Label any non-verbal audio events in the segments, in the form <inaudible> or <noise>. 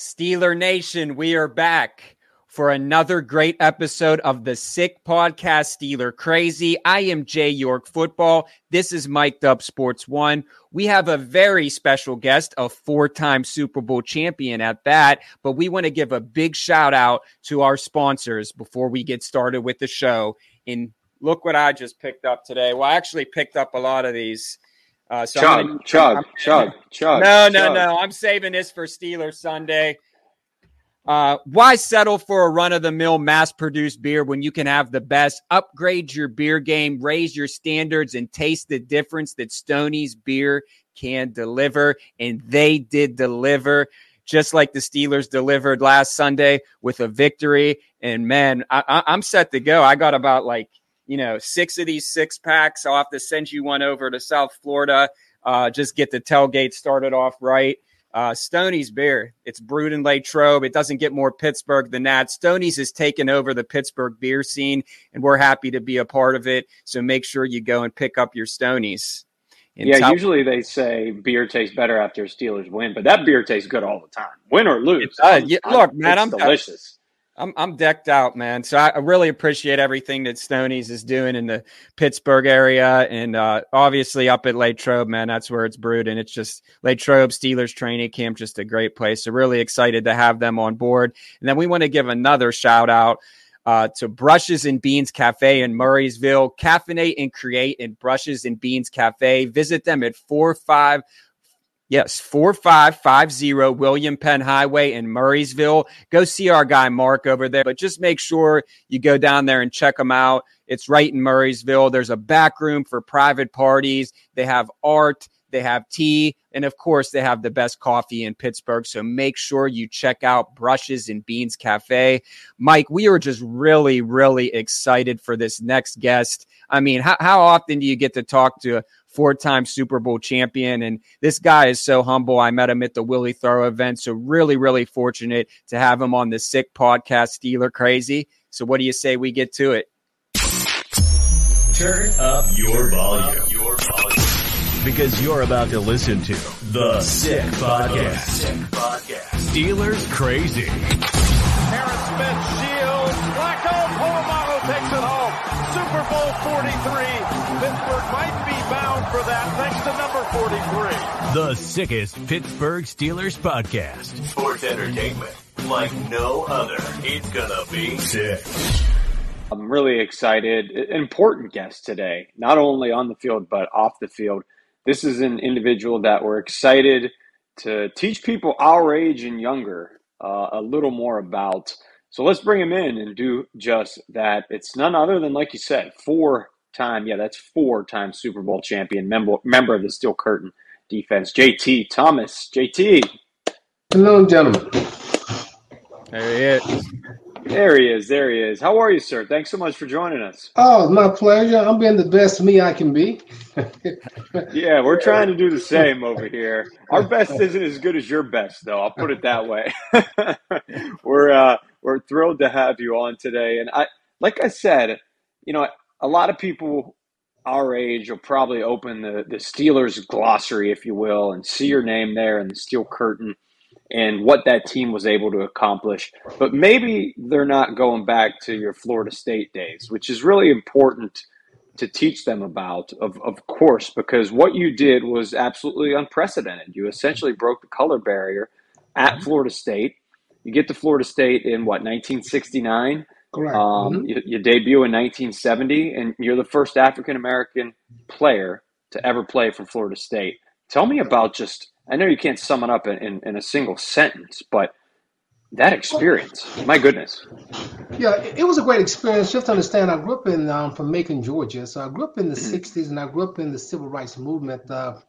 Steeler Nation, we are back for another great episode of the Sick Podcast Steeler Crazy. I am Jay York Football. This is Mike Up Sports One. We have a very special guest, a four time Super Bowl champion at that. But we want to give a big shout out to our sponsors before we get started with the show. And look what I just picked up today. Well, I actually picked up a lot of these. Uh, so chug, gonna, chug, I'm, chug, chug. No, no, chug. no. I'm saving this for Steeler Sunday. Uh, why settle for a run of the mill mass produced beer when you can have the best? Upgrade your beer game, raise your standards, and taste the difference that Stoney's beer can deliver. And they did deliver, just like the Steelers delivered last Sunday with a victory. And man, I, I'm set to go. I got about like you know, six of these six packs. I'll have to send you one over to South Florida. Uh, just get the tailgate started off right. Uh, Stoney's beer. It's brewed in Latrobe. It doesn't get more Pittsburgh than that. Stoney's has taken over the Pittsburgh beer scene, and we're happy to be a part of it. So make sure you go and pick up your Stoney's. yeah, usually they say beer tastes better after Steelers win, but that beer tastes good all the time, win or lose. Yeah, look, man, I'm delicious. I'm I'm decked out, man. So I really appreciate everything that Stoney's is doing in the Pittsburgh area, and uh, obviously up at Latrobe, man. That's where it's brewed, and it's just Latrobe Steelers training camp, just a great place. So really excited to have them on board. And then we want to give another shout out uh, to Brushes and Beans Cafe in Murrysville. Caffeinate and create in Brushes and Beans Cafe. Visit them at four five Yes, 4550 William Penn Highway in Murrysville. Go see our guy Mark over there, but just make sure you go down there and check them out. It's right in Murrysville. There's a back room for private parties. They have art, they have tea, and of course, they have the best coffee in Pittsburgh. So make sure you check out Brushes and Beans Cafe. Mike, we are just really, really excited for this next guest. I mean, how, how often do you get to talk to four time Super Bowl champion. And this guy is so humble. I met him at the Willie Throw event. So, really, really fortunate to have him on the Sick Podcast, Steeler Crazy. So, what do you say we get to it? Turn up your volume. Your volume. Because you're about to listen to the Sick Podcast. Sick Podcast. Steelers Crazy. Harris Smith shields. Flacco Super Bowl 43. Pittsburgh might be bound for that thanks to number 43. The sickest Pittsburgh Steelers podcast. Sports entertainment like no other. It's gonna be sick. I'm really excited. Important guest today, not only on the field, but off the field. This is an individual that we're excited to teach people our age and younger uh, a little more about. So let's bring him in and do just that. It's none other than, like you said, four time. Yeah, that's four time Super Bowl champion, member member of the Steel Curtain defense. JT Thomas. JT. Hello, gentlemen. There he is. There he is. There he is. How are you, sir? Thanks so much for joining us. Oh, my pleasure. I'm being the best me I can be. <laughs> yeah, we're trying to do the <laughs> same over here. Our best isn't as good as your best, though. I'll put it that way. <laughs> we're uh, we're thrilled to have you on today, and I, like I said, you know, a lot of people our age will probably open the, the Steelers glossary, if you will, and see your name there in the steel curtain and what that team was able to accomplish. But maybe they're not going back to your Florida State days, which is really important to teach them about, of, of course, because what you did was absolutely unprecedented. You essentially broke the color barrier at mm-hmm. Florida State. You get to Florida State in what, 1969? Correct. Um, mm-hmm. you, you, debut in 1970, and you're the first African American player to ever play for Florida State. Tell me about just, I know you can't sum it up in, in, in a single sentence, but that experience, my goodness. Yeah, it was a great experience. Just to understand, I grew up in um, from Macon, Georgia. So I grew up in the mm-hmm. 60s and I grew up in the civil rights movement uh,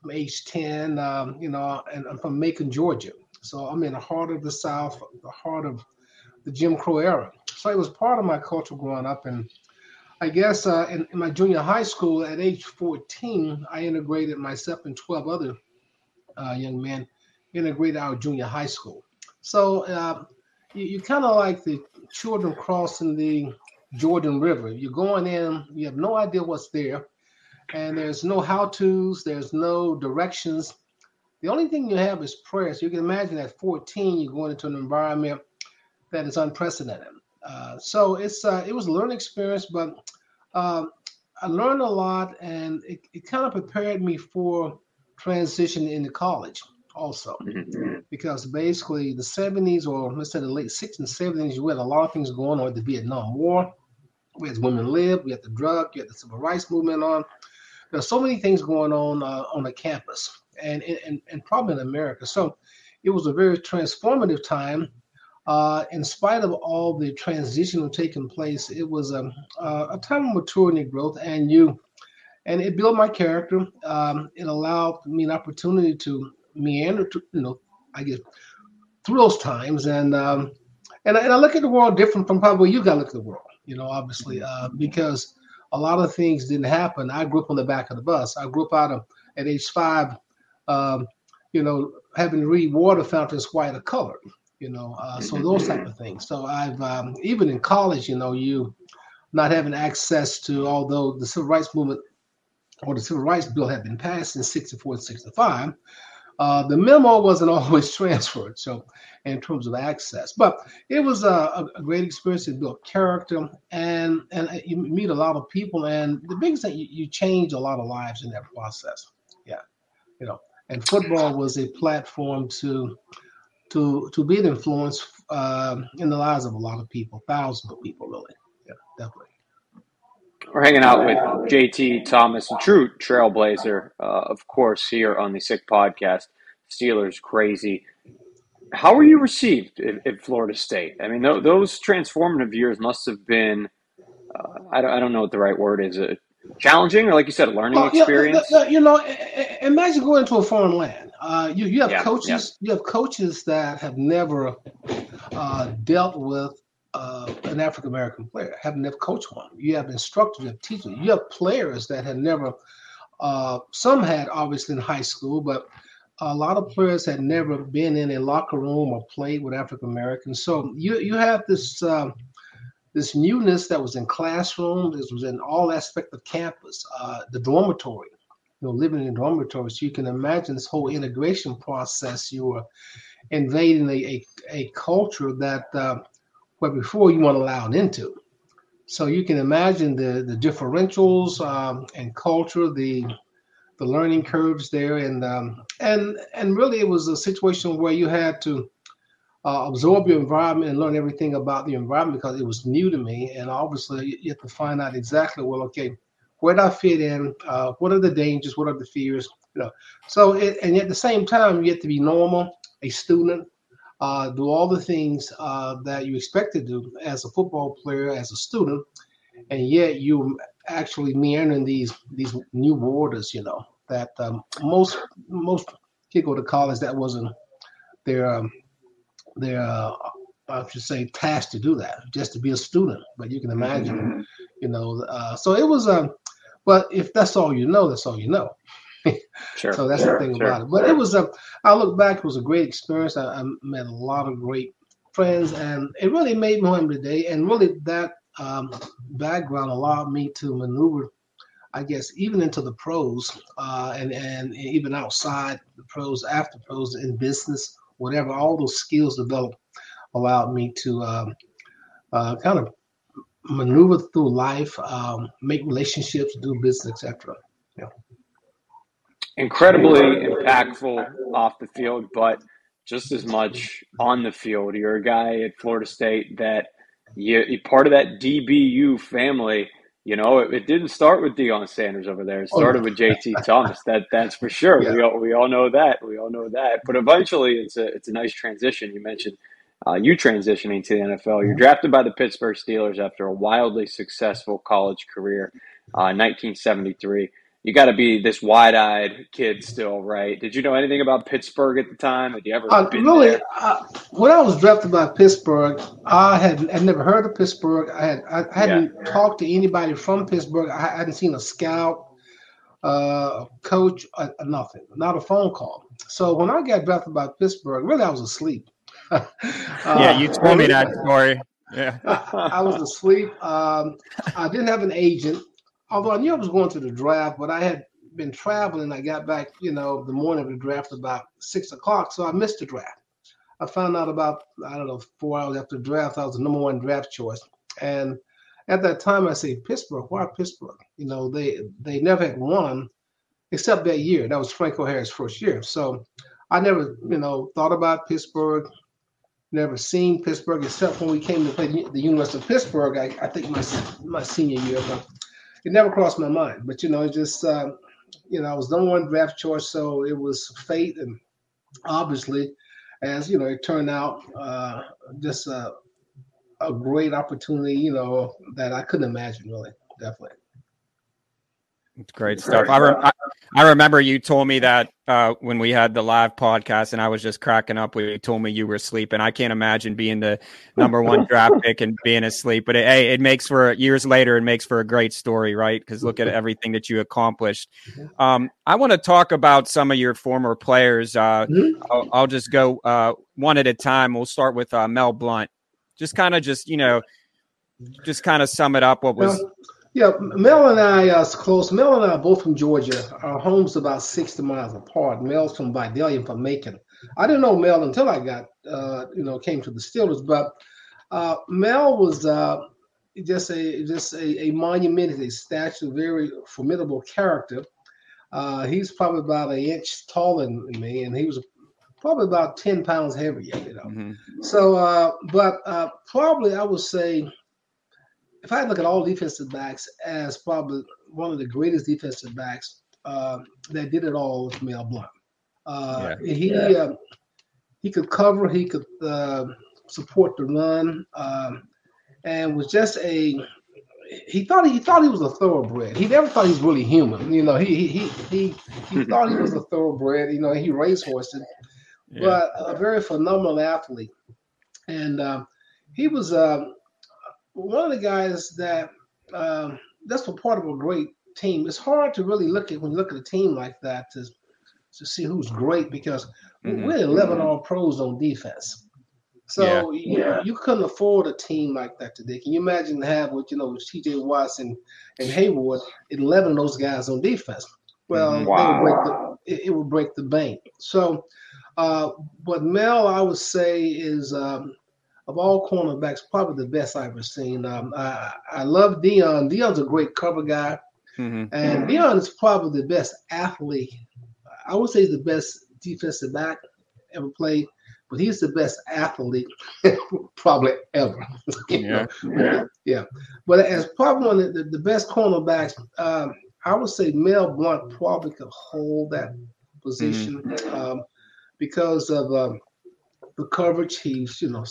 from age 10, um, you know, and I'm from Macon, Georgia. So I'm in the heart of the South, the heart of the Jim Crow era. So it was part of my culture growing up. And I guess uh, in, in, my junior high school at age 14, I integrated myself and 12 other uh, young men, integrated our junior high school. So uh, you, you kind of like the children crossing the Jordan River. You're going in, you have no idea what's there, and there's no how to's, there's no directions. The only thing you have is prayer. So you can imagine at 14, you're going into an environment that is unprecedented. Uh, so it's uh, it was a learning experience, but uh, I learned a lot, and it, it kind of prepared me for transition into college also, mm-hmm. because basically the 70s or let's say the late 60s and 70s, we had a lot of things going on with the Vietnam War. We had women live, we had the drug, we had the civil rights movement on. There's so many things going on uh, on the campus and, and, and probably in America. So it was a very transformative time uh, in spite of all the transition taking place, it was a, a time of maturity and growth, and you, and it built my character. Um, it allowed me an opportunity to meander, to, you know, I guess, through those times, and um, and, and I look at the world different from probably you got to look at the world, you know, obviously, uh, because a lot of things didn't happen. I grew up on the back of the bus. I grew up out of at age five, um, you know, having to read water fountains white or colored you know, uh, so those type of things. So I've um, even in college, you know, you not having access to, although the civil rights movement or the civil rights bill had been passed in 64 and 65, uh, the memo wasn't <laughs> always transferred. So in terms of access, but it was a, a great experience. It built character and, and you meet a lot of people. And the biggest thing, you, you change a lot of lives in that process. Yeah. You know, and football was a platform to to to be an influence uh, in the lives of a lot of people, thousands of people, really. Yeah, definitely. We're hanging out with JT Thomas, a true trailblazer, uh, of course, here on the Sick Podcast. Steelers crazy. How were you received at, at Florida State? I mean, th- those transformative years must have been, uh, I, don't, I don't know what the right word is, uh, challenging or, like you said, a learning well, experience? Yeah, you know, imagine going to a foreign land uh, you you have yeah, coaches yeah. you have coaches that have never uh, dealt with uh, an African American player, have never coached one. You have instructors, you have teachers, you have players that had never. Uh, some had obviously in high school, but a lot of players had never been in a locker room or played with African Americans. So you you have this. Um, this newness that was in classrooms, this was in all aspect of campus, uh, the dormitory, you know, living in dormitories, you can imagine this whole integration process. You are invading a, a, a culture that where before you weren't allowed into. So you can imagine the the differentials um, and culture, the the learning curves there, and um, and and really it was a situation where you had to uh, absorb your environment and learn everything about the environment because it was new to me, and obviously you have to find out exactly well, okay, where do I fit in? Uh, what are the dangers? What are the fears? You know, so it, and at the same time, you have to be normal, a student, uh, do all the things uh, that you expect to do as a football player, as a student, and yet you actually meandering these these new borders. You know that um, most most kids go to college that wasn't their um, their uh, I should say task to do that, just to be a student. But you can imagine, you know. Uh, so it was um, but if that's all you know, that's all you know. Sure. So that's sure, the thing sure, about it. But it was a. I look back, it was a great experience. I, I, met a lot of great friends, and it really made me who I am today. And really, that um, background allowed me to maneuver, I guess, even into the pros, uh, and and even outside the pros, after pros, in business, whatever. All those skills developed allowed me to um, uh, kind of maneuver through life, um, make relationships, do business, etc. Yeah. Incredibly impactful off the field, but just as much on the field. You're a guy at Florida State that you, you're part of that DBU family. You know, it, it, didn't start with Deion Sanders over there. It oh, started with JT <laughs> Thomas. That that's for sure. Yeah. We all we all know that. We all know that. But eventually, it's a it's a nice transition. You mentioned uh, you transitioning to the NFL. You're drafted by the Pittsburgh Steelers after a wildly successful college career, uh, 1973. You got to be this wide-eyed kid still, right? Did you know anything about Pittsburgh at the time? Had you ever uh, really? Uh, when I was drafted by Pittsburgh, I had I never heard of Pittsburgh. I had I hadn't yeah. talked to anybody from Pittsburgh. I hadn't seen a scout, uh, coach, uh, nothing, not a phone call. So when I got drafted by Pittsburgh, really I was asleep. <laughs> yeah, you told me that story. Yeah, <laughs> I, was asleep. Um, I didn't have an agent, although I knew I was going to the draft. But I had been traveling. I got back, you know, the morning of the draft about six o'clock, so I missed the draft. I found out about I don't know four hours after the draft I was the number one draft choice, and at that time I say Pittsburgh. Why Pittsburgh? You know, they they never had won except that year. That was Franco Harris' first year. So I never, you know, thought about Pittsburgh. Never seen Pittsburgh except when we came to play the University of Pittsburgh. I, I think my my senior year, but it never crossed my mind. But you know, it just uh, you know, I was number one draft choice, so it was fate, and obviously, as you know, it turned out uh, just a, a great opportunity. You know, that I couldn't imagine really, definitely. It's great stuff. I, I, I remember you told me that uh, when we had the live podcast, and I was just cracking up when you told me you were asleep. And I can't imagine being the number one <laughs> draft pick and being asleep. But it, hey, it makes for years later, it makes for a great story, right? Because look at everything that you accomplished. Um, I want to talk about some of your former players. Uh, mm-hmm. I'll, I'll, just go uh, one at a time. We'll start with uh, Mel Blount. Just kind of, just you know, just kind of sum it up. What was yeah, Mel and I are close. Mel and I are both from Georgia. Our homes about 60 miles apart. Mel's from Vidalia, from Macon. I didn't know Mel until I got, uh, you know, came to the Steelers. But uh, Mel was uh, just a just a, a monument, a statue, very formidable character. Uh, he's probably about an inch taller than me, and he was probably about 10 pounds heavier, you know. Mm-hmm. So, uh, but uh, probably I would say if I look at all defensive backs as probably one of the greatest defensive backs uh, that did it all with Mel Blount. Uh, yeah. He yeah. Uh, he could cover, he could uh, support the run, um, and was just a. He thought he thought he was a thoroughbred. He never thought he was really human. You know, he he he he <laughs> thought he was a thoroughbred. You know, he racehorses, yeah. but a very phenomenal athlete, and uh, he was. Uh, one of the guys that um, that's a part of a great team. It's hard to really look at when you look at a team like that to to see who's great because mm-hmm. we're 11 all pros on defense. So yeah. You, you couldn't afford a team like that today. Can you imagine to have what you know with T.J. Watson and Heyward, 11 of those guys on defense? Well, wow. would the, it, it, would break the bank. So, uh, but Mel, I would say, is um, of all cornerbacks, probably the best I've ever seen. Um, I, I love Deion. Deion's a great cover guy, mm-hmm. and Deion is probably the best athlete. I would say he's the best defensive back ever played, but he's the best athlete <laughs> probably ever. <laughs> yeah. yeah, yeah. But as probably one of the, the best cornerbacks, um, I would say Mel Blount probably could hold that position mm-hmm. um, because of um, the coverage. He's you know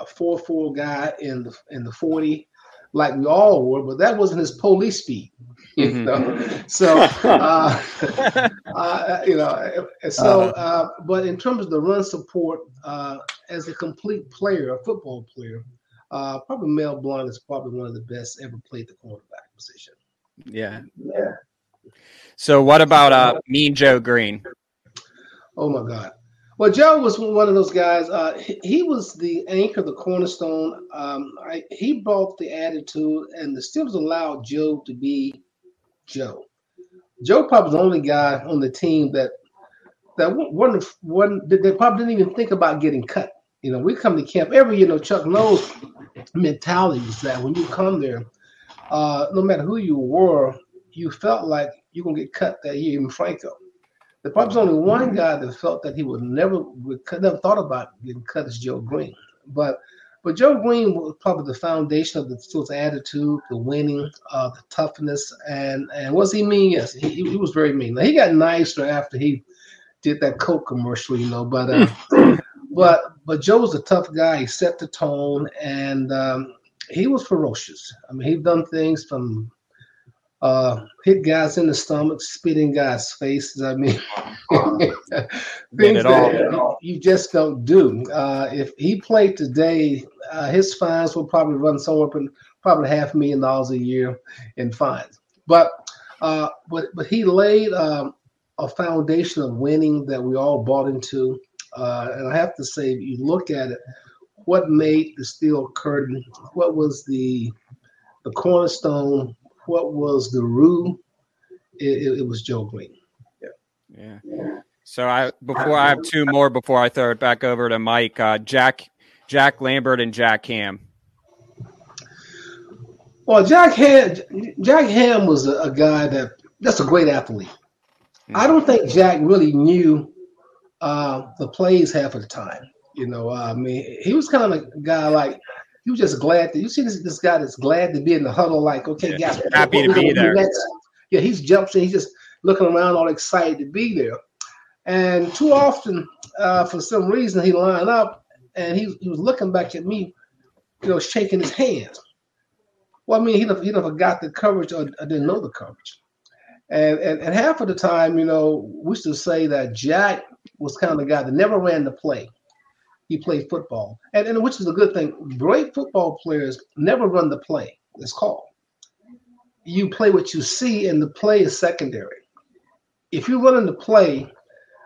a four four guy in the in the forty, like we all were, but that wasn't his police speed. You mm-hmm. <laughs> so <laughs> uh, <laughs> uh, you know, so uh-huh. uh, but in terms of the run support, uh, as a complete player, a football player, uh, probably Mel Blount is probably one of the best ever played the cornerback position. Yeah, yeah. So what about uh, Mean Joe Greene? Oh my God. Well, Joe was one of those guys. Uh, he, he, was the anchor, the cornerstone. Um, I, he brought the attitude, and the Steelers allowed Joe to be Joe. Joe probably was the only guy on the team that that one one they probably didn't even think about getting cut. You know, we come to camp every year. you know Chuck Noll's mentality is that when you come there, uh, no matter who you were, you felt like you're gonna get cut that year. Even Franco, there probably was only one guy that felt that he would never would never thought about getting cut as Joe Greene. But but Joe Greene was probably the foundation of the Steelers' attitude, the winning, uh, the toughness, and and was he mean? Yes, he, he was very mean. Now, he got nicer after he did that Coke commercial, you know. But uh, <laughs> but but Joe was a tough guy. He set the tone, and um, he was ferocious. I mean, he done things from uh, hit guys in the stomach, spit in guys' faces. I mean, <laughs> things that you just don't do. Uh, if he played today, uh, his fines will probably run somewhere up probably half a million dollars a year in fines. But uh, but but he laid um, a foundation of winning that we all bought into. Uh, and I have to say, if you look at it, what made the steel curtain? What was the the cornerstone what was the rule, it, it, was Joe Greene. Yeah. Yeah. So I before I have two more before I throw it back over to Mike. Uh, Jack Jack Lambert and Jack Ham. Well, Jack Ham Jack Ham was a, a guy that that's a great athlete. Mm-hmm. I don't think Jack really knew uh, the plays half of the time. You know, uh, I mean, he was kind of a guy like he was just glad that you see this this guy that's glad to be in the huddle. Like, okay, yeah, guys, happy to be there. Yeah, he's jumping. He's just looking around, all excited to be there. And too often, uh, for some reason, he lined up and he, he was looking back at me, you know, shaking his hands. Well, I mean, he never, he never got the coverage or, or didn't know the coverage. And, and, and half of the time, you know, we used to say that Jack was kind of the guy that never ran the play. He played football, and, and which is a good thing. Great football players never run the play. It's called. You play what you see, and the play is secondary. If you're running the play,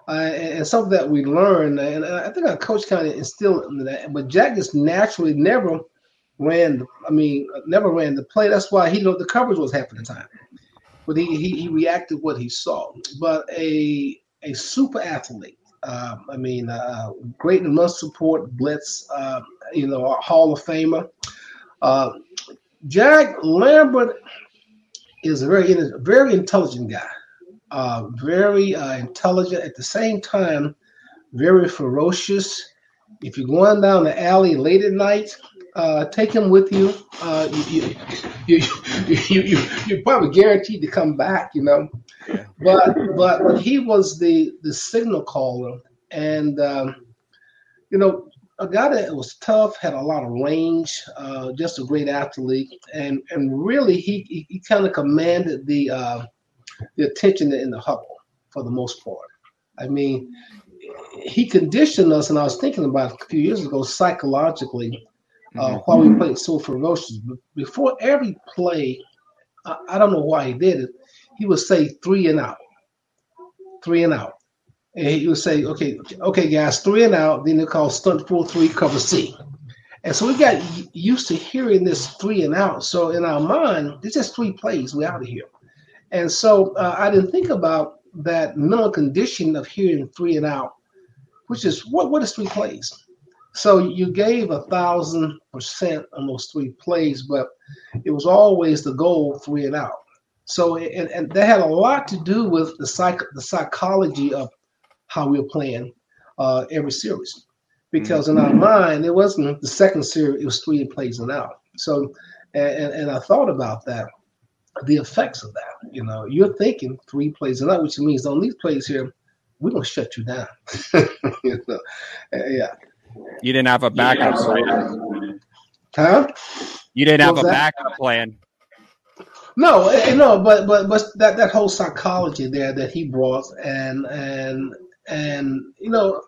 uh, and something that we learned, and I think our coach kind of instilled in that. But Jack just naturally never ran. The, I mean, never ran the play. That's why he know the coverage was half of the time. But he, he, he reacted what he saw. But a a super athlete. Uh, I mean, uh, great in run support, blitz. Uh, you know, Hall of Famer. Uh, Jack Lambert is a very very intelligent guy uh, very uh, intelligent at the same time, very ferocious. If you're going down the alley late at night, uh, take him with you. Uh, you, you, you, you, you, you're probably guaranteed to come back, you know. But but he was the the signal caller, and um, you know, a guy that was tough, had a lot of range, uh, just a great athlete, and and really he he, he kind of commanded the uh, the attention in the huddle for the most part. I mean, he conditioned us, and I was thinking about a few years ago psychologically uh, mm-hmm. while we played so ferocious. Before every play, I, I, don't know why he did it. He would say three and out, three and out, and he would say, "Okay, okay, guys, three and out." Then they call stunt four three cover C. And so we got used to hearing this three and out. So in our mind, it's just three plays. We're out of here. And so uh, I didn't think about that mental condition of hearing three and out, which is what what is three plays? So you gave a thousand percent on those three plays, but it was always the goal three and out. So and, and that had a lot to do with the psych the psychology of how we were playing uh, every series, because in our mm-hmm. mind it wasn't the second series; it was three plays and out. So and, and I thought about that the effects of that. You know, you're thinking three plays and night, which means on these plays here, we're gonna shut you down. <laughs> you know? Yeah. You didn't have a backup yeah. plan. Huh? You didn't have a that? backup plan. No, eh, eh, no, but but but that that whole psychology there that he brought and and and you know,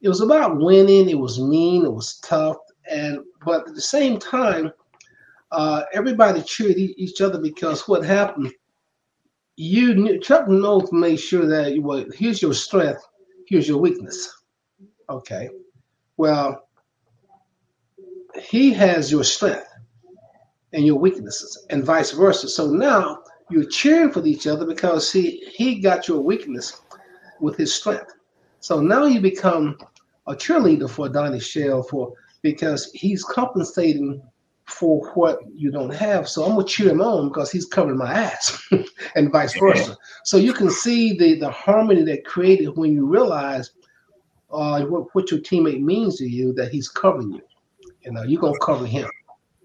it was about winning. It was mean. It was tough, and but at the same time, uh, everybody cheered each other because what happened, you Chuck Noll made sure that well, here's your strength, here's your weakness. Okay, well, he has your strength and your weaknesses, and vice versa. So now you're cheering for each other because he he got your weakness with his strength. So now you become a cheerleader for Donnie Shell for because he's compensating for what you don't have. So I'm gonna cheer him on because he's covering my ass, <laughs> and vice versa. So you can see the the harmony that created when you realize uh, what, what your teammate means to you, that he's covering you. You know, you're gonna cover him.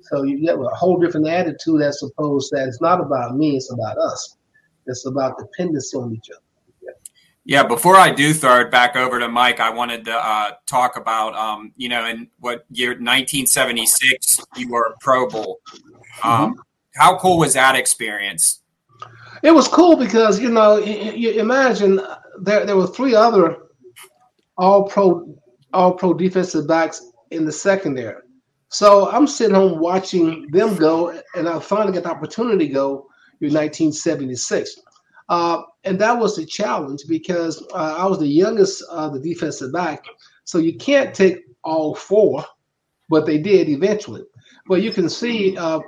So you get a whole different attitude as opposed that it's not about me, it's about us. It's about dependency on each other. Yeah, before I do throw it back over to Mike, I wanted to uh, talk about, um, you know, in what year 1976 you were a Pro Bowl. Um, mm-hmm. How cool was that experience? It was cool because you know, you imagine there there were three other All Pro All Pro defensive backs in the secondary. So I'm sitting home watching them go, and I finally get the opportunity to go in 1976. Uh, and that was a challenge because uh, I was the youngest of the defensive back. So you can't take all four, but they did eventually. But you can see uh,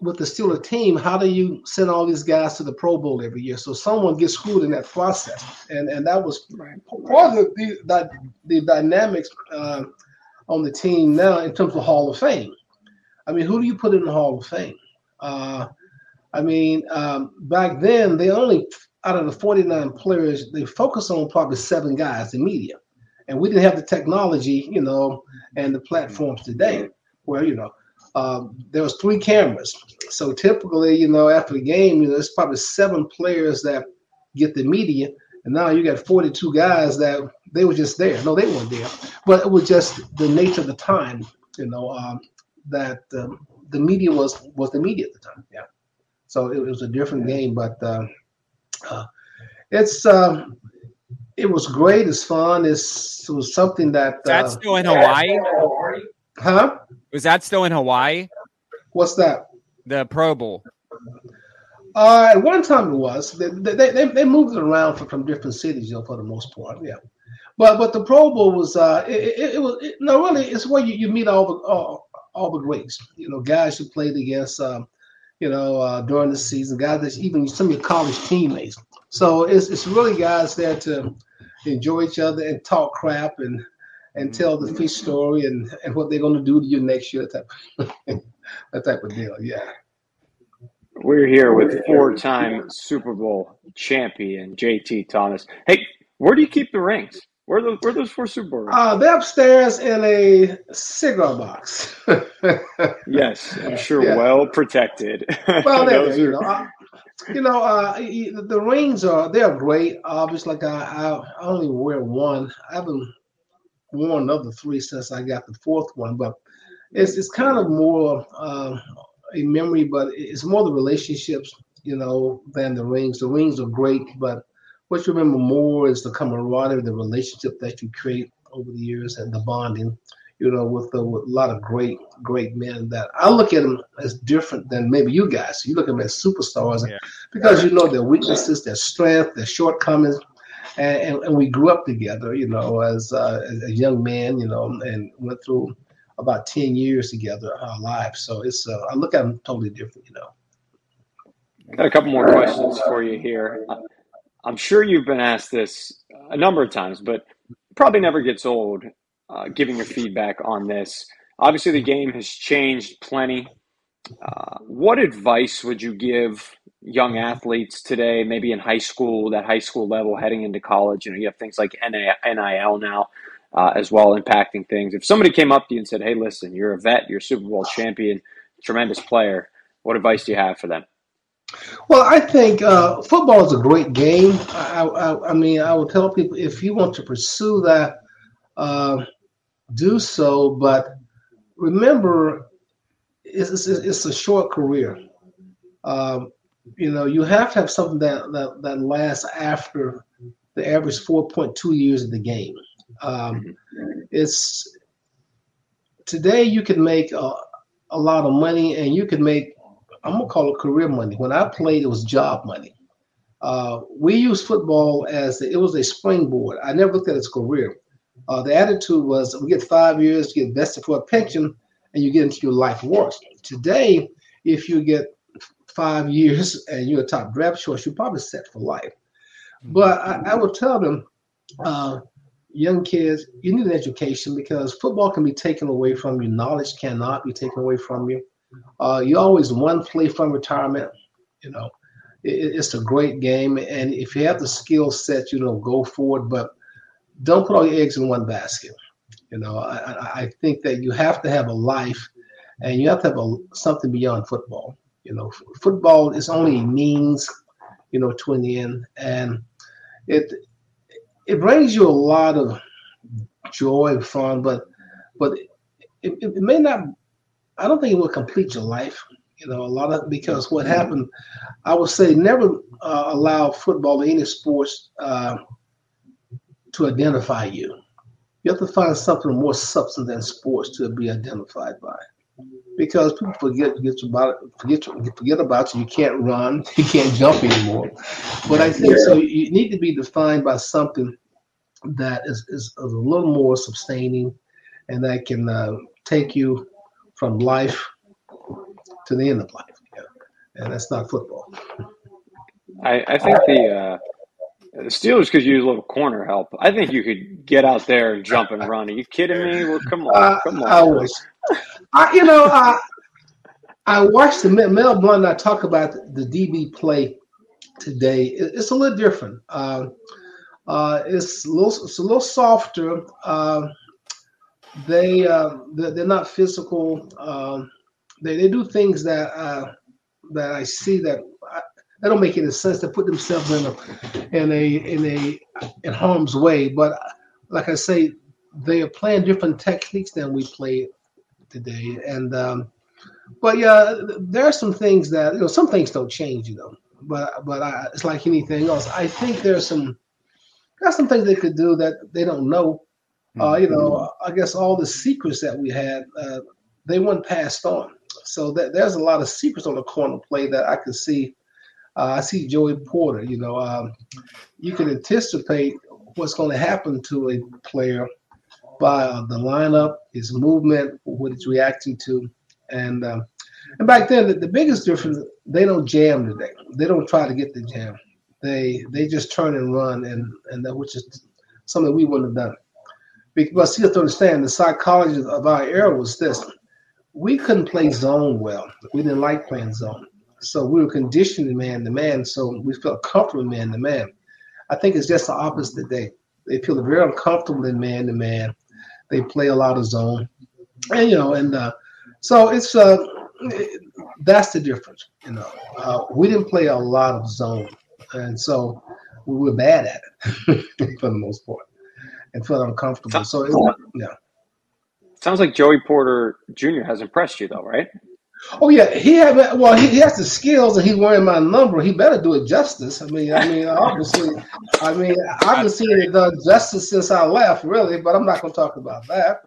with the Steeler team, how do you send all these guys to the Pro Bowl every year? So someone gets screwed in that process, and and that was part of the the, the dynamics uh, on the team now in terms of Hall of Fame. I mean, who do you put in the Hall of Fame? I mean, um, back then they only out of the 49 players they focused on probably seven guys in media, and we didn't have the technology, you know, and the platforms today where you know um, there was three cameras. So typically, you know, after the game, you know, there's probably seven players that get the media, and now you got 42 guys that they were just there. No, they weren't there, but it was just the nature of the time, you know, um, that um, the media was was the media at the time. Yeah. So it, it was a different game, but uh, uh, it's uh, it was great. It's fun. It's, it was something that that's still in Hawaii. Huh? Was that still in Hawaii? What's that? The Pro Bowl. Uh, at one time it was. They they, they, they moved it around from, from different cities, you know, for the most part. Yeah, but but the Pro Bowl was uh it, it, it was it, no really it's where you, you meet all the all, all the greats. You know, guys who played against um, you know uh, during the season, guys that even some of your college teammates. So it's it's really guys there to enjoy each other and talk crap and and tell the fish story and, and what they're going to do to you next year, type, <laughs> that type of deal. Yeah. We're here with four-time Super Bowl champion JT Thomas. Hey, where do you keep the rings? Where are those, where are those four Super Bowl rings? Uh, they're upstairs in a cigar box. <laughs> yes, I'm sure yeah. well protected. Well, <laughs> those you know, I, you know, uh, the rings are they're great. Obviously, like I, I only wear one. I haven't worn of the three since I got the fourth one, but it's it's kind of more uh, a memory, but it's more the relationships, you know, than the rings. The rings are great, but what you remember more is the camaraderie, the relationship that you create over the years, and the bonding. You know, with, the, with a lot of great, great men that I look at them as different than maybe you guys. You look at them as superstars yeah. because you know their weaknesses, their strength, their shortcomings and, and, and we grew up together, you know, as, uh, as a young man, you know, and went through about 10 years together our lives. So it's, uh, I look at them totally different, you know. Got a couple more questions for you here. I'm sure you've been asked this a number of times, but probably never gets old uh, giving your feedback on this. Obviously, the game has changed plenty. Uh, what advice would you give young athletes today, maybe in high school, that high school level, heading into college. You know, you have things like NIL now uh, as well impacting things. If somebody came up to you and said, "Hey, listen, you're a vet, you're a Super Bowl champion, tremendous player," what advice do you have for them? Well, I think uh, football is a great game. I, I, I, mean, I would tell people if you want to pursue that, uh, do so. But remember, it's, it's, it's a short career. Um, you know, you have to have something that that, that lasts after the average 4.2 years of the game. Um, it's today you can make a, a lot of money and you can make I'm gonna call it career money. When I played, it was job money. Uh, we used football as it was a springboard. I never looked at it as career. Uh, the attitude was we get five years, you get vested for a pension, and you get into your life work. Today, if you get five years and you're a top draft choice, you're probably set for life. But I, I tell them, uh, young kids, you need an education because football can be taken away from you. Knowledge cannot be taken away from you. Uh, you're always one play from retirement. You know, it, it's a great game, and if you have the skill set, you know, go forward. But don't put all your eggs in one basket. You know, I, I think that you have to have a life, and you have to have a, something beyond football. You know, football is only a means, you know, to an end, and it it brings you a lot of joy and fun, but but it, it may not. I don't think it will complete your life. You know, a lot of because what happened, I would say, never uh, allow football or any sports uh, to identify you. You have to find something more substance than sports to be identified by because people forget forget about it, forget forget about you. You can't run, <laughs> you can't jump anymore. But I think so. You need to be defined by something that is is, is a little more sustaining, and that can uh, take you from life to the end of life. and that's not football. I, I think the uh, the Steelers could use a little corner help. I think you could get out there and jump and run. Are you kidding me? Well, come on, uh, come on. I wish. I, you know, I I watched the Mel Blount. I talk about the DB play today. It's a little different. Uh, uh, it's a little, it's a little softer. They uh, they're not physical. Um, they they do things that uh, that I see that I, that don't make any sense. They put themselves in a in a in a in harm's way. But like I say, they are playing different techniques than we play today. And um, but yeah, there are some things that you know. Some things don't change, you know. But but I, it's like anything else. I think there's some got some things they could do that they don't know. Uh, you know, mm-hmm. I guess all the secrets that we had, uh, they weren't passed on. So that, there's a lot of secrets on the corner play that I could see. Uh, I see Joey Porter. You know, um, you can anticipate what's going to happen to a player by uh, the lineup, his movement, what he's reacting to, and um, and back then the, the, biggest difference they don't jam today. They don't try to get the jam. They they just turn and run, and and that, which is something we wouldn't have done. Because you have to understand the psychology of our era was this: we couldn't play zone well. We didn't like playing zone. So we were conditioned man to man. So we felt comfortable man to man. I think it's just the opposite today. They feel very uncomfortable in man to man. They play a lot of zone, and you know, and uh, so it's uh, that's the difference. You know, uh, we didn't play a lot of zone, and so we were bad at it <laughs> for the most part, and felt uncomfortable. So it's, yeah. Sounds like Joey Porter Jr. has impressed you, though, right? Oh yeah, he have well, he, he has the skills, and he's wearing my number. He better do it justice. I mean, I mean, obviously, I mean, I've been seeing it done justice since I left, really. But I'm not going to talk about that.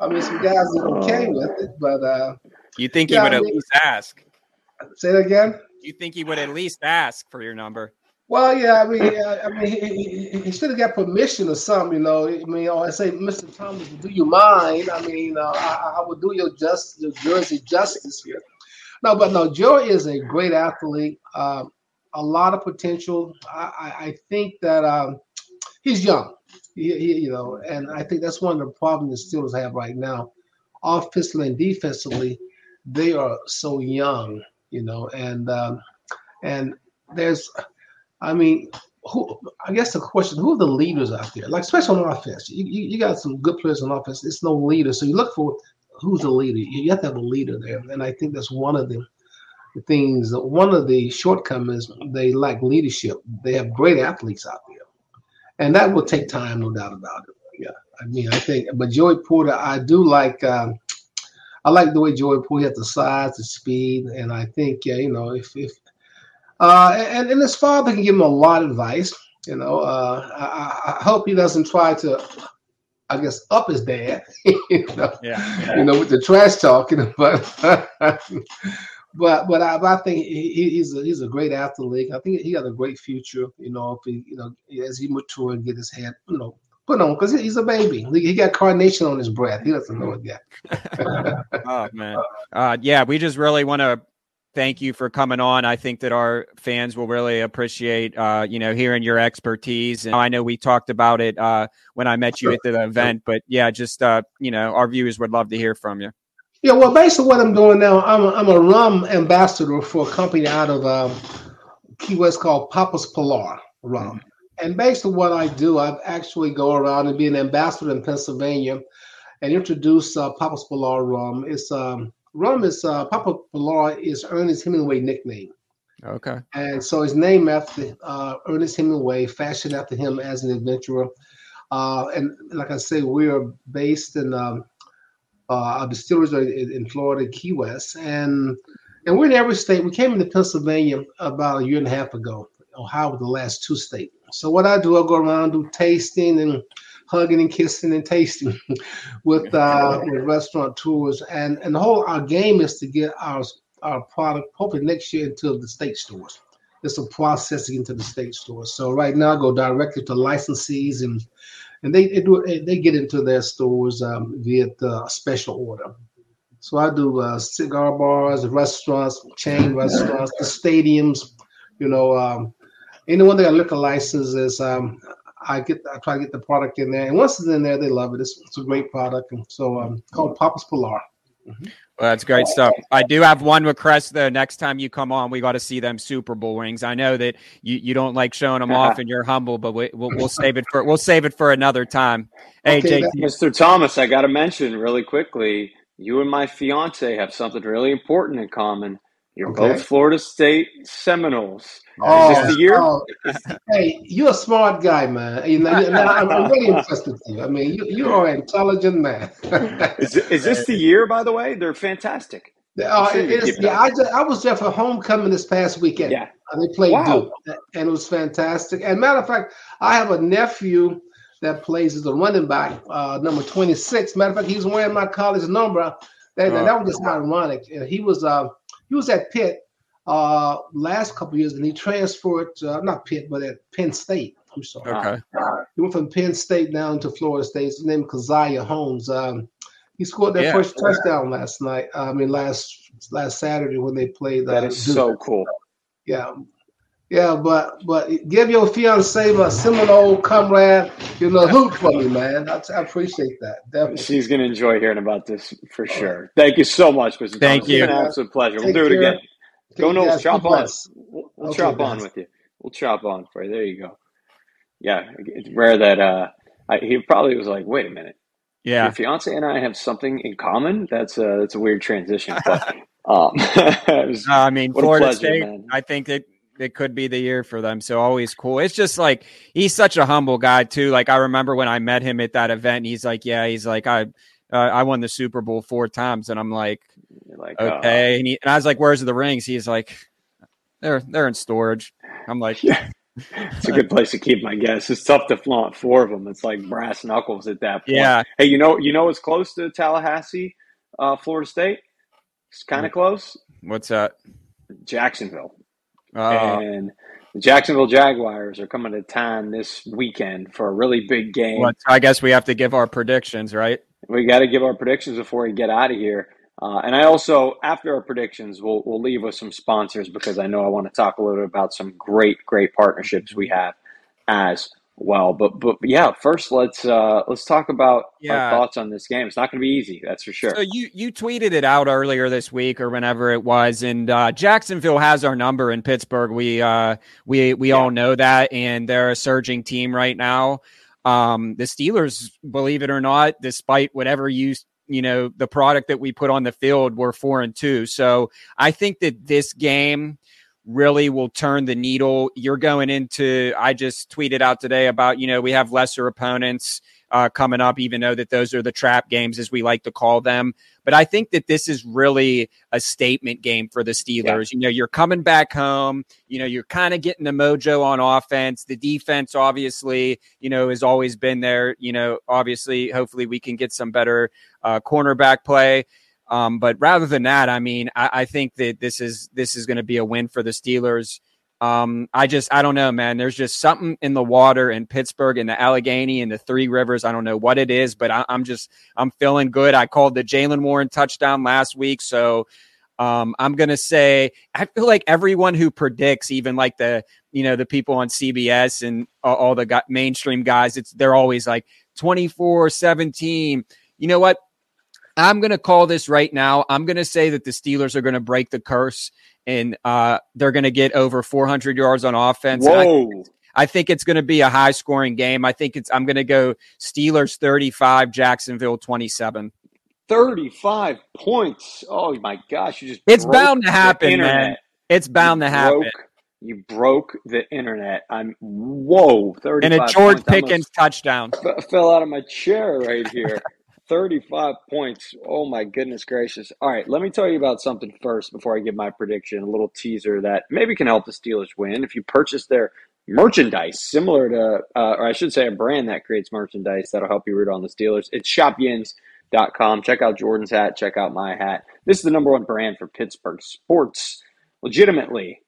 I mean, some guys are okay with it, but uh, you think he would I mean, at least ask? Say it again. You think he would at least ask for your number? Well, yeah, I mean, I mean, he, he, he should have got permission or something, you know. I mean, or I say, Mr. Thomas, do you mind? I mean, uh, I, I would do your just your jersey justice here. No, but no, Joe is a great athlete, uh, a lot of potential. I, I think that um, he's young, he, he, you know, and I think that's one of the problems the Steelers have right now, offensively and defensively. They are so young, you know, and um, and there's I mean, who? I guess the question: Who are the leaders out there? Like, especially on offense, you, you, you got some good players on offense. It's no leader, so you look for who's the leader. You have to have a leader there, and I think that's one of the, things. One of the shortcomings they lack leadership. They have great athletes out there, and that will take time, no doubt about it. Yeah, I mean, I think, but Joey Porter, I do like. Um, I like the way Joey Porter has the size, the speed, and I think, yeah, you know, if if uh, and, and his father can give him a lot of advice. You know, uh, I, I, hope he doesn't try to, I guess, up his dad. <laughs> you know, yeah, yeah. you know, with the trash talking, <laughs> but but but I, but I think he, he's a he's a great athlete. I think he got a great future. You know, if he you know as he mature and get his head you know put on because he's a baby. He got carnation on his breath. He doesn't know it yet. <laughs> oh man, uh, yeah, we just really want to thank you for coming on. I think that our fans will really appreciate, uh, you know, hearing your expertise. And I know we talked about it uh, when I met you at the event, but yeah, just uh, you know, our viewers would love to hear from you. Yeah, well, basically what I'm doing now, I'm a, I'm a rum ambassador for a company out of um, Key West called Papa's Pilar Rum. Mm-hmm. And basically what I do, I actually go around and be an ambassador in Pennsylvania and introduce uh, Papa's Pilar Rum. It's um, Rum is uh, Papa Pilar is Ernest Hemingway nickname. Okay. And so his name after uh, Ernest Hemingway, fashioned after him as an adventurer. Uh, and like I say, we are based in um, uh, distilleries in, in Florida, Key West, and and we're in every state. We came into Pennsylvania about a year and a half ago. Ohio, was the last two states. So what I do, I go around do tasting and hugging and kissing and tasting <laughs> with uh, with restaurant tours. And and the whole our game is to get our our product hopefully next year into the state stores. It's a processing into the state stores. So right now I go directly to licensees and and they, they do they get into their stores um, via the special order. So I do uh, cigar bars, restaurants, chain restaurants, the stadiums. You know, um, anyone that got liquor licenses, um, I get I try to get the product in there, and once it's in there, they love it. It's, it's a great product, and so um, called Papa's Pilar. Mm-hmm. Well, that's great stuff. I do have one request though. Next time you come on, we got to see them Super Bowl rings. I know that you, you don't like showing them off, <laughs> and you're humble, but we, will we'll save it for we'll save it for another time. Hey, okay, Mr. Thomas, I got to mention really quickly. You and my fiance have something really important in common. You're okay. both Florida State Seminoles. Oh, is this the year? Oh, hey, you're a smart guy, man. You know, I'm, I'm really impressed with you. I mean, you, you are an intelligent man. <laughs> is, is this the year, by the way? They're fantastic. Uh, it is, yeah, I, just, I was there for homecoming this past weekend. Yeah. they played wow. Duke, and it was fantastic. And matter of fact, I have a nephew that plays as a running back, uh, number 26. Matter of fact, he's wearing my college number. That, oh, that was just ironic. He was uh, he was at Pitt uh, last couple years, and he transferred uh, not Pitt, but at Penn State. I'm sorry. Okay. He went from Penn State down to Florida State. His name Caziah Holmes. Um, he scored that yeah. first touchdown last night. I mean, last last Saturday when they played. Uh, that is Duke. so cool. Yeah, yeah, but but give your fiance a Seminole comrade, you know, hoot for me, man. I, I appreciate that. Definitely. She's gonna enjoy hearing about this for sure. Thank you so much, Mr. Thank Thomas. you. It's been an absolute pleasure. Take we'll do it care. again. Go Noles, chop on. We'll, we'll okay, chop guys. on with you. We'll chop on for you. There you go. Yeah, it's rare that uh, I, he probably was like, "Wait a minute, yeah, your fiance and I have something in common." That's a that's a weird transition. But, <laughs> um, <laughs> was, uh, I mean, Florida pleasure, State. Man. I think that it could be the year for them. So always cool. It's just like he's such a humble guy too. Like I remember when I met him at that event, he's like, "Yeah," he's like, "I." Uh, I won the Super Bowl four times, and I'm like, like okay. Uh, and, he, and I was like, "Where's the rings?" He's like, "They're they're in storage." I'm like, <laughs> "Yeah, it's a good place to keep my guess." It's tough to flaunt four of them. It's like brass knuckles at that point. Yeah. Hey, you know, you know, it's close to Tallahassee, uh, Florida State. It's kind of close. What's that? Jacksonville. Uh, and the Jacksonville Jaguars are coming to town this weekend for a really big game. Well, I guess we have to give our predictions, right? We got to give our predictions before we get out of here. Uh, and I also, after our predictions, we'll, we'll leave with some sponsors because I know I want to talk a little bit about some great, great partnerships we have as well. But but yeah, first let's uh, let's talk about yeah. our thoughts on this game. It's not going to be easy, that's for sure. So you you tweeted it out earlier this week or whenever it was, and uh, Jacksonville has our number in Pittsburgh. We uh, we we yeah. all know that, and they're a surging team right now. Um, the Steelers, believe it or not, despite whatever you you know the product that we put on the field, we're four and two. So I think that this game really will turn the needle. You're going into. I just tweeted out today about you know we have lesser opponents uh, coming up, even though that those are the trap games as we like to call them. But I think that this is really a statement game for the Steelers. Yeah. You know, you're coming back home. You know, you're kind of getting the mojo on offense. The defense, obviously, you know, has always been there. You know, obviously, hopefully, we can get some better uh, cornerback play. Um, but rather than that, I mean, I, I think that this is this is going to be a win for the Steelers. Um, I just I don't know, man. There's just something in the water in Pittsburgh and the Allegheny and the Three Rivers. I don't know what it is, but I, am just I'm feeling good. I called the Jaylen Warren touchdown last week, so um, I'm gonna say I feel like everyone who predicts, even like the you know the people on CBS and all, all the mainstream guys, it's they're always like 24 17. You know what? I'm going to call this right now. I'm going to say that the Steelers are going to break the curse and uh, they're going to get over 400 yards on offense. Whoa. I, think it's going to be a high scoring game. I think it's I'm going to go Steelers 35, Jacksonville 27. 35 points. Oh my gosh, you just It's bound to happen, man. It's bound you to happen. Broke, you broke the internet. I'm whoa, 35 And a George Pickens touchdown. F- fell out of my chair right here. 35 points. Oh my goodness gracious. All right, let me tell you about something first before I give my prediction. A little teaser that maybe can help the Steelers win. If you purchase their merchandise similar to, uh, or I should say, a brand that creates merchandise that'll help you root on the Steelers, it's shopyins.com. Check out Jordan's hat, check out my hat. This is the number one brand for Pittsburgh sports. Legitimately,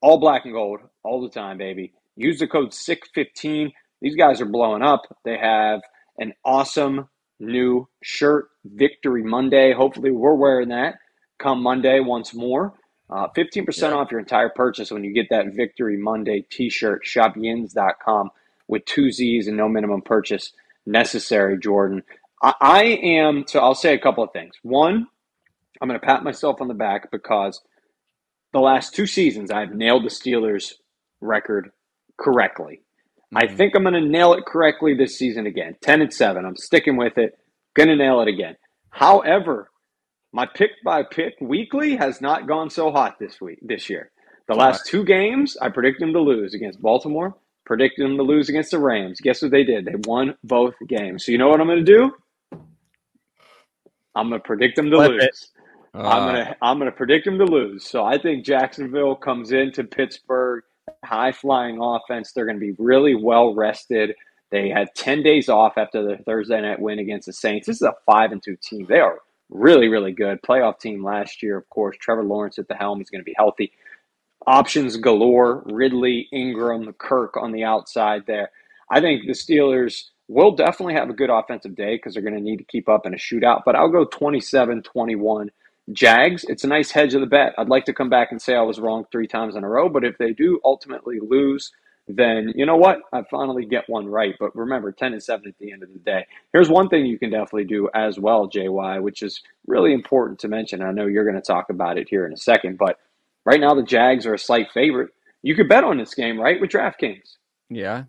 all black and gold, all the time, baby. Use the code SICK15. These guys are blowing up. They have an awesome new shirt, Victory Monday. Hopefully, we're wearing that come Monday once more. Uh, 15% yeah. off your entire purchase when you get that Victory Monday t shirt, shopyins.com with two Z's and no minimum purchase necessary, Jordan. I, I am, so I'll say a couple of things. One, I'm going to pat myself on the back because the last two seasons I've nailed the Steelers record correctly. I mm-hmm. think I'm going to nail it correctly this season again. 10 and 7. I'm sticking with it. Going to nail it again. However, my pick by pick weekly has not gone so hot this week this year. The last two games, I predicted them to lose against Baltimore, predicted them to lose against the Rams. Guess what they did? They won both games. So you know what I'm going to do? I'm going to predict them to Flip lose. Uh, I'm going to I'm going to predict them to lose. So I think Jacksonville comes into Pittsburgh, high flying offense. They're going to be really well rested. They had 10 days off after the Thursday night win against the Saints. This is a 5 and 2 team. They are really, really good. Playoff team last year, of course. Trevor Lawrence at the helm. He's going to be healthy. Options galore. Ridley, Engram, Kirk on the outside there. I think the Steelers will definitely have a good offensive day because they're going to need to keep up in a shootout. But I'll go 27 21. Jags, it's a nice hedge of the bet. I'd like to come back and say I was wrong three times in a row, but if they do ultimately lose, then you know what? I finally get one right. But remember, 10 and 7 at the end of the day. Here's one thing you can definitely do as well, JY, which is really important to mention. I know you're going to talk about it here in a second, but right now the Jags are a slight favorite. You could bet on this game, right, with DraftKings. Yeah.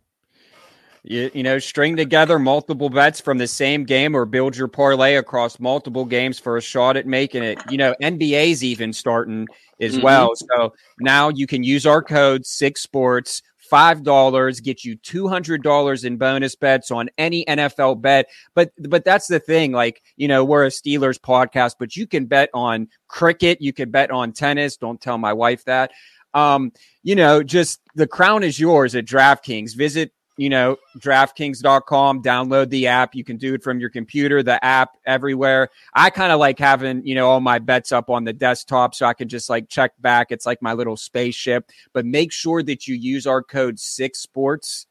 You, you know, string together multiple bets from the same game or build your parlay across multiple games for a shot at making it. You know, NBA's even starting as mm-hmm. well. So now you can use our code Six Sports $5 get you $200 in bonus bets on any NFL bet. But but that's the thing like, you know, we're a Steelers podcast, but you can bet on cricket, you can bet on tennis. Don't tell my wife that. Um, you know, just the crown is yours at DraftKings. Visit you know, DraftKings.com, download the app. You can do it from your computer, the app everywhere. I kind of like having, you know, all my bets up on the desktop so I can just like check back. It's like my little spaceship. But make sure that you use our code six sports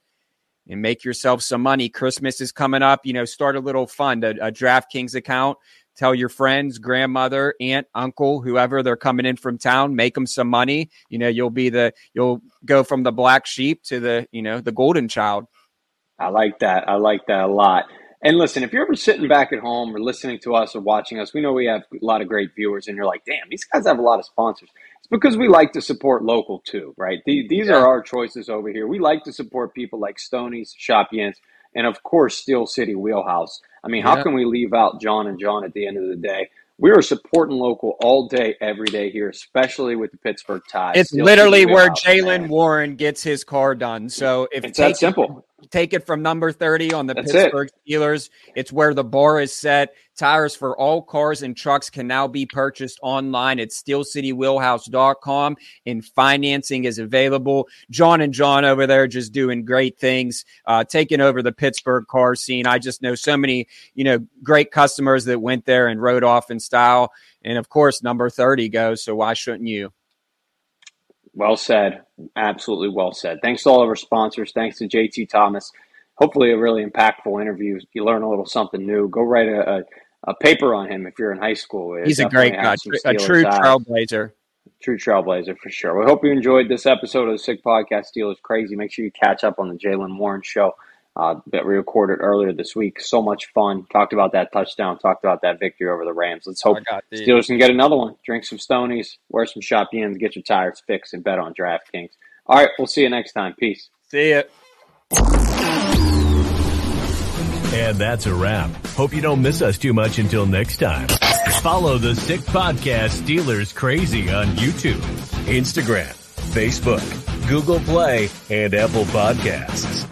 and make yourself some money. Christmas is coming up. You know, start a little fund, a, a DraftKings account tell your friends, grandmother, aunt, uncle, whoever they're coming in from town, make them some money. You know, you'll be the you'll go from the black sheep to the, you know, the golden child. I like that. I like that a lot. And listen, if you're ever sitting back at home or listening to us or watching us, we know we have a lot of great viewers, and you're like, damn, these guys have a lot of sponsors. It's because we like to support local too, right? These, these yeah. are our choices over here. We like to support people like Stoney's, Shop Yins, and of course, Steel City Wheelhouse. I mean, how can we leave out John and John at the end of the day? We are supporting local all day, every day here, especially with the Pittsburgh Ties. It's Steel literally where Jaylen Warren gets his car done. So if it's that simple take it from number 30 on the That's Pittsburgh it. Steelers. It's where the bar is set. Tires for all cars and trucks can now be purchased online at steelcitywheelhouse.com and financing is available. John and John over there just doing great things, uh, taking over the Pittsburgh car scene. I just know so many, you know, great customers that went there and rode off in style. And of course, number 30 goes. So why shouldn't you? Well said. Absolutely well said. Thanks to all of our sponsors. Thanks to JT Thomas. Hopefully, a really impactful interview. You learn a little something new. Go write a, a, a paper on him if you're in high school. It He's a great guy, a true trailblazer. True trailblazer for sure. We hope you enjoyed this episode of the Sick Podcast. Steelers Crazy. Make sure you catch up on the Jaylen Warren show uh, that we recorded earlier this week. So much fun. Talked about that touchdown. Talked about that victory over the Rams. Let's hope Steelers can get another one. Drink some Stonies, wear some shop ends, get your tires fixed, and bet on DraftKings. All right, we'll see you next time. Peace. See ya. And that's a wrap. Hope you don't miss us too much until next time. Follow the Sick Podcast Steelers Crazy on YouTube, Instagram, Facebook, Google Play, and Apple Podcasts.